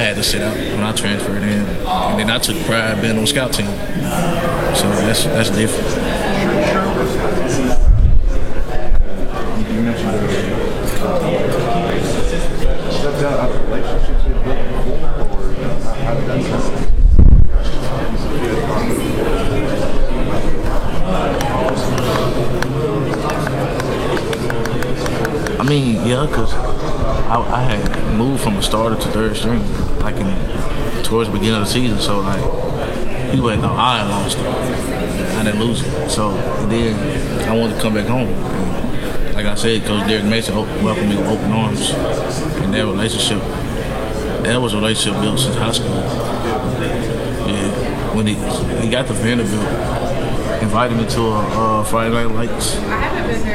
I had to sit out when I transferred in, and then I took pride being on scout team. So that's that's different. I mean, yeah, cause I, I had moved from a starter to third string, like in towards the beginning of the season. So like, people had no I lost it. I didn't lose it. So then I wanted to come back home. And like I said, Coach Derek Mason welcomed me with open arms, and that relationship, that was a relationship built since high school. Yeah, when he he got the Vanderbilt, invited me to a uh, Friday Night Lights.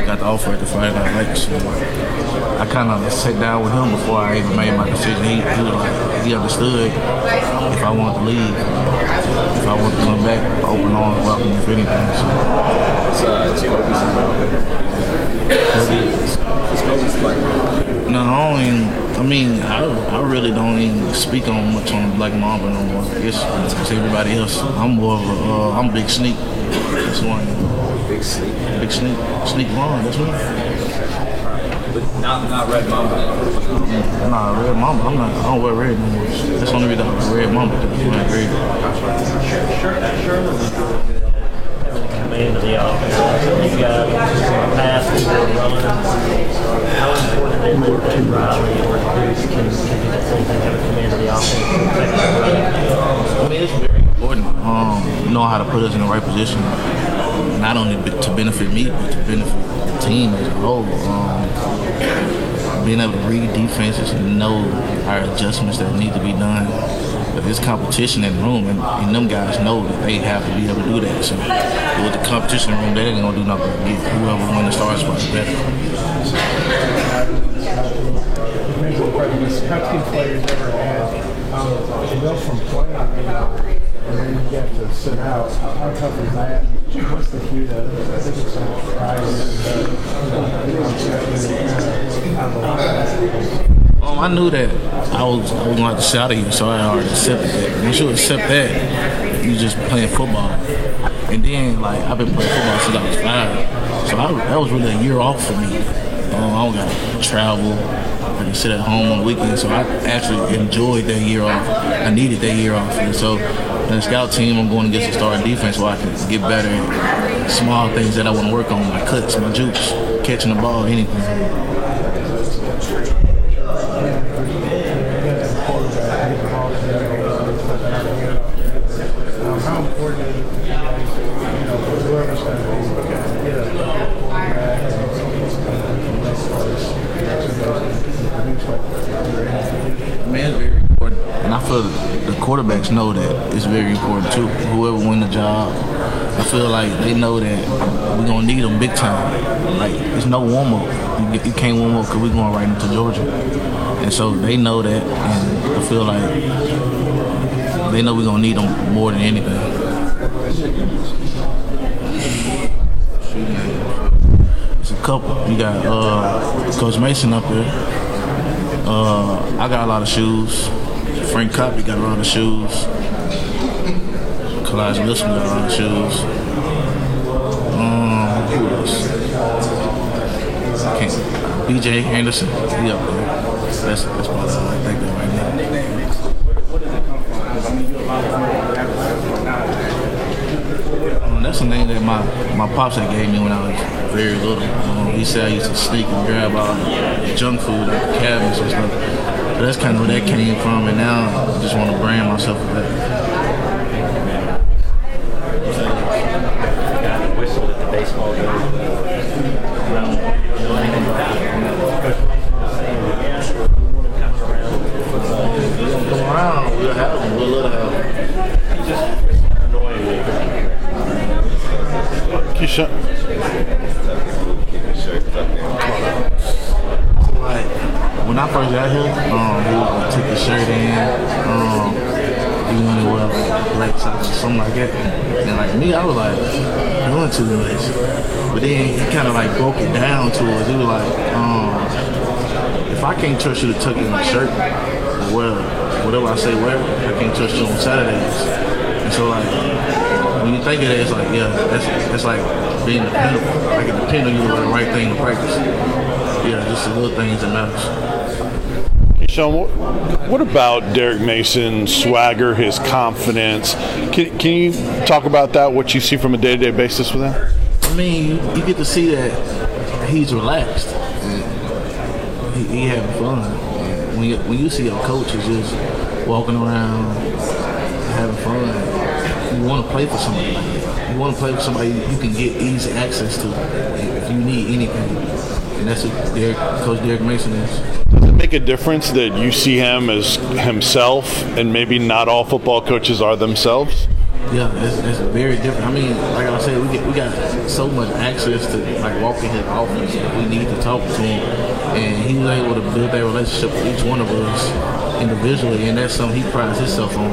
Got the offer at the Friday Night Lights. I kind of sat down with him before I even made my decision. He, he like, he understood if I wanted to leave, if I wanted to come back, open arms, welcome if anything. So, It's, uh, it's Kobe's It's Kobe's like, no, I don't even, I mean, I, I really don't even speak on much on the Black Mamba no more. It's, it's everybody else. I'm more of a, uh, I'm Big Sneak. That's one. big sleep. Big Sneak. Sneak Long, that's me. But not, not Red Mamba. Nah, Red Mamba. I'm not. I don't wear red no more. That's the only reason I wear Red Mamba. Cause I'm not red. command of the offense. You've got passes that running. How important is it that Riley or Cruz can, can do that same thing, have a command of the offense? I mean, it's very important. Um, know how to put us in the right position, not only to benefit me, but to benefit the team as a whole. Um, being able to read defenses and know our adjustments that need to be done. But there's competition in the room, and, and them guys know that they have to be able to do that. So with the competition in the room, they ain't gonna do nothing but get whoever win the star spot better. The and then you get to sit out. How tough is that? What's the key to Um, I knew that I was I was have to sit out of here, so I already accepted that. Once you accept that, you just playing football. And then like I've been playing football since I was five, so I, that was really a year off for me. Um, I don't got to travel. Can sit at home on the weekends, so I actually enjoyed that year off. I needed that year off, and so in the scout team, I'm going against the starting defense where I can get better at small things that I want to work on, my cuts, my jukes, catching the ball, anything. Um, how important is it, you know, whoever's going to be, get a quarterback I mean, it's very important. The quarterbacks know that it's very important too. Whoever win the job, I feel like they know that we're gonna need them big time. Like it's no warm up. You, you can't warm up because we're going right into Georgia, and so they know that. And I feel like they know we're gonna need them more than anything. It's a couple. You got uh, Coach Mason up there. Uh, I got a lot of shoes. Frank Copy got a lot of shoes. Kalaj Wilson got a lot of shoes. Um, who else? Can't, BJ Anderson, up. That's that's what I think of right now. Um, that's the name that my, my pops had gave me when I was very little. Um, he said I used to sneak and grab all the junk food at the cabins and stuff. But that's kind of where that came from, and now I just want to brand myself with that. Guy that at the baseball game. Come around, we'll have them. We'll love to have them. Can when I first got here, um, he took the shirt in, um, he wanted to wear black socks or something like that. And like me, I was like doing too much. But then he kind of like broke it down to us. He was like, um, if I can't trust you to tuck in my shirt wear whatever whatever I say where, I can't trust you on Saturdays. And so like when you think of that, it's like yeah, that's that's like being dependable. I can depend on you to do the right thing to practice. Yeah, just the little things that matters. Sean, what, about Derek Mason's swagger, his confidence? Can, can you talk about that, what you see from a day to day basis with him? I mean, you, get to see that he's relaxed. And he, having fun. And when you, when you see a coach is just walking around having fun, you want to play for somebody. You want to play with somebody you can get easy access to if you need anything. And that's what Derek, Coach Derek Mason is. Does it make a difference that you see him as himself and maybe not all football coaches are themselves? Yeah, it's, it's very different. I mean, like I said, we get we got so much access to like walking his office if we need to talk to him, and he was able to build that relationship with each one of us individually, and that's something he prides himself on,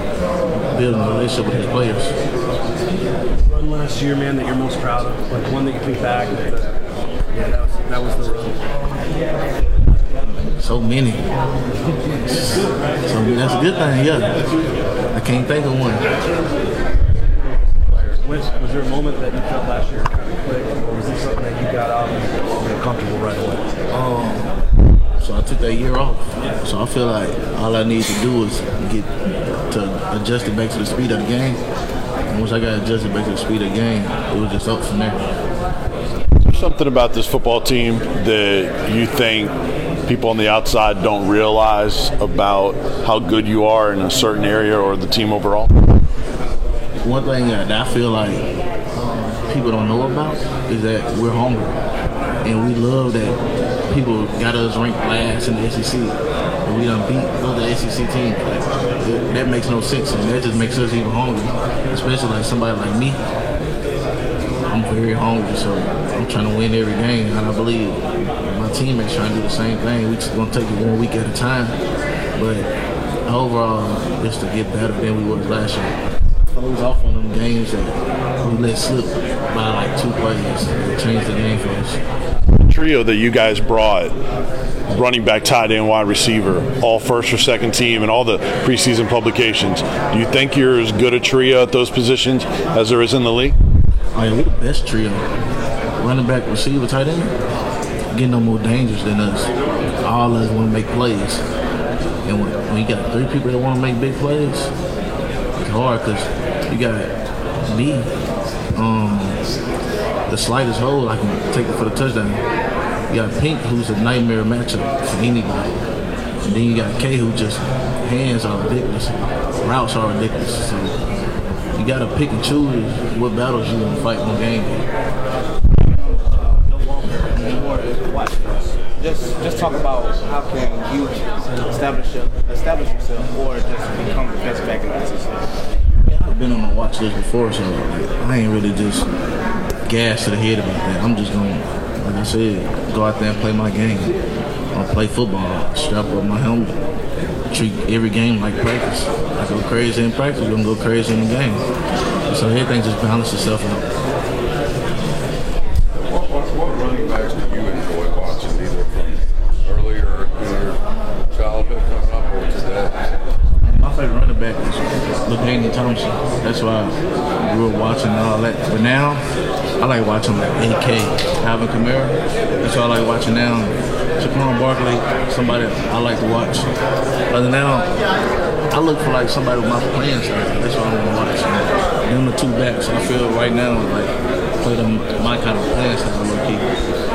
building a relationship with his players. One last year, man, that you're most proud of? Like one that you think back and that, yeah, that was, that was the run. So many. So that's a good thing. Yeah, I can't think of one. Was, was there a moment that you felt last year kind of clicked, or was this something that you got out and you know, comfortable right away? Um, so I took that year off. So I feel like all I need to do is get to adjust it back to the speed of the game. And once I got adjusted back to the speed of the game, it was just up from there. Something about this football team that you think people on the outside don't realize about how good you are in a certain area or the team overall? One thing that I feel like people don't know about is that we're hungry. And we love that people got us ranked last in the SEC. And we done beat other SEC teams. Like, that- that makes no sense. And that just makes us even hungry. Especially like somebody like me. I'm very hungry, so I'm trying to win every game. And I believe my teammates trying to do the same thing. We just gonna take it one week at a time. But overall, just to get better than we was last year. Close off on them games that we let slip by like two plays. It changed the game for us. The trio that you guys brought, running back, tight end, wide receiver, all first or second team, and all the preseason publications, do you think you're as good a trio at those positions as there is in the league? I we the best trio. Running back, receiver, tight end. Getting no more dangerous than us. All of us want to make plays. And when, when you got three people that want to make big plays, it's hard because you got me, um, the slightest hole, I can take it for the touchdown. You got Pink, who's a nightmare matchup for anybody. And then you got K, who just hands are ridiculous, routes are ridiculous. So you gotta pick and choose what battles you want to fight in the game. Talk about how can you establish establish yourself or just become the best back in the SEC. I've been on the watch list before, so I ain't really just gas to the head about that. I'm just gonna, like I said, go out there and play my game. I'll play football, strap up my helmet, treat every game like practice. I go crazy in practice, gonna go crazy in the game. So everything just balances itself out. What, what, what running backs do you enjoy watching, either from earlier in your childhood coming up or today? My favorite running back is LaDainian Tomlinson. That's why we were watching all that. But now, I like watching like AK, Alvin Kamara. That's what I like watching now. Saquon Barkley, somebody I like to watch. Than now, I look for like somebody with my style. That's what I want to watch. And them the two backs I feel right now like play them my kind of playing style low key.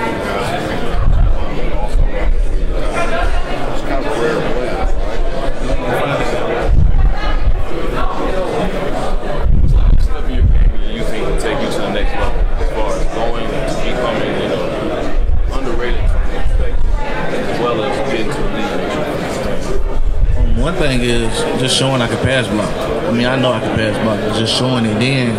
Know I can pass block, just showing it. Then,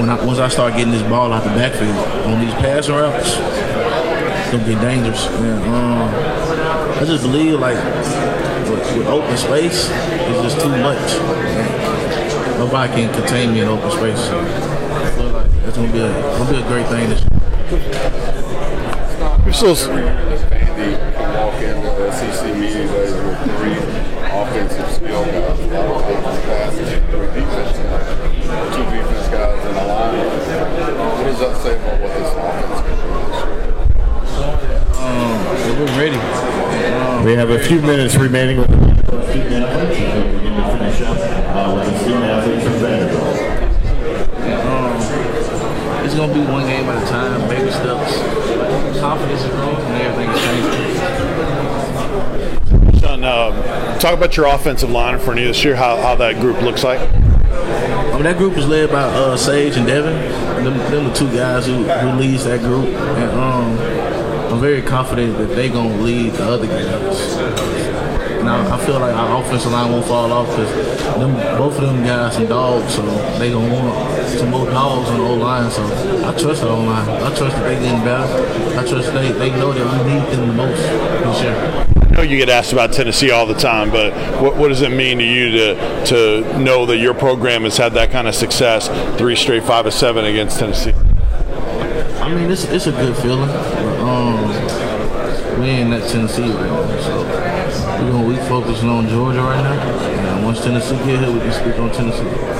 when I, once I start getting this ball out the backfield on these passing routes, it's gonna get dangerous. Um, I just believe like with, with open space, it's just too much. Nobody can contain me in open space. So that's gonna be a gonna be a great thing this year. You're still, Vandy can walk into the SEC media days with three offensive skill guys. Does that say about what this offense can do this year? Um, we're ready. Um, We have a few minutes remaining with the student athletes. and we're going to finish up uh, with the student athletes from Vanderbilt. um, it's gonna be one game at a time, baby steps. Confidence is growing, and everything is changing. Son, um, talk about your offensive line for you this year. How, how that group looks like. I mean, that group is led by uh, Sage and Devin. Them, them the two guys who, who leads that group, and um, I'm very confident that they gonna lead the other guys. Now I feel like our offensive line won't fall off because both of them guys some dogs, so they gonna want some more dogs on the O line. So I trust the O line. I trust that they getting better. I trust they, they know that we need them the most this year. You get asked about Tennessee all the time, but what, what does it mean to you to to know that your program has had that kind of success, three straight five of seven against Tennessee? I mean, it's it's a good feeling. Um, we ain't at Tennessee right now, so we we focusing on Georgia right now. And once Tennessee get here, we can speak on Tennessee.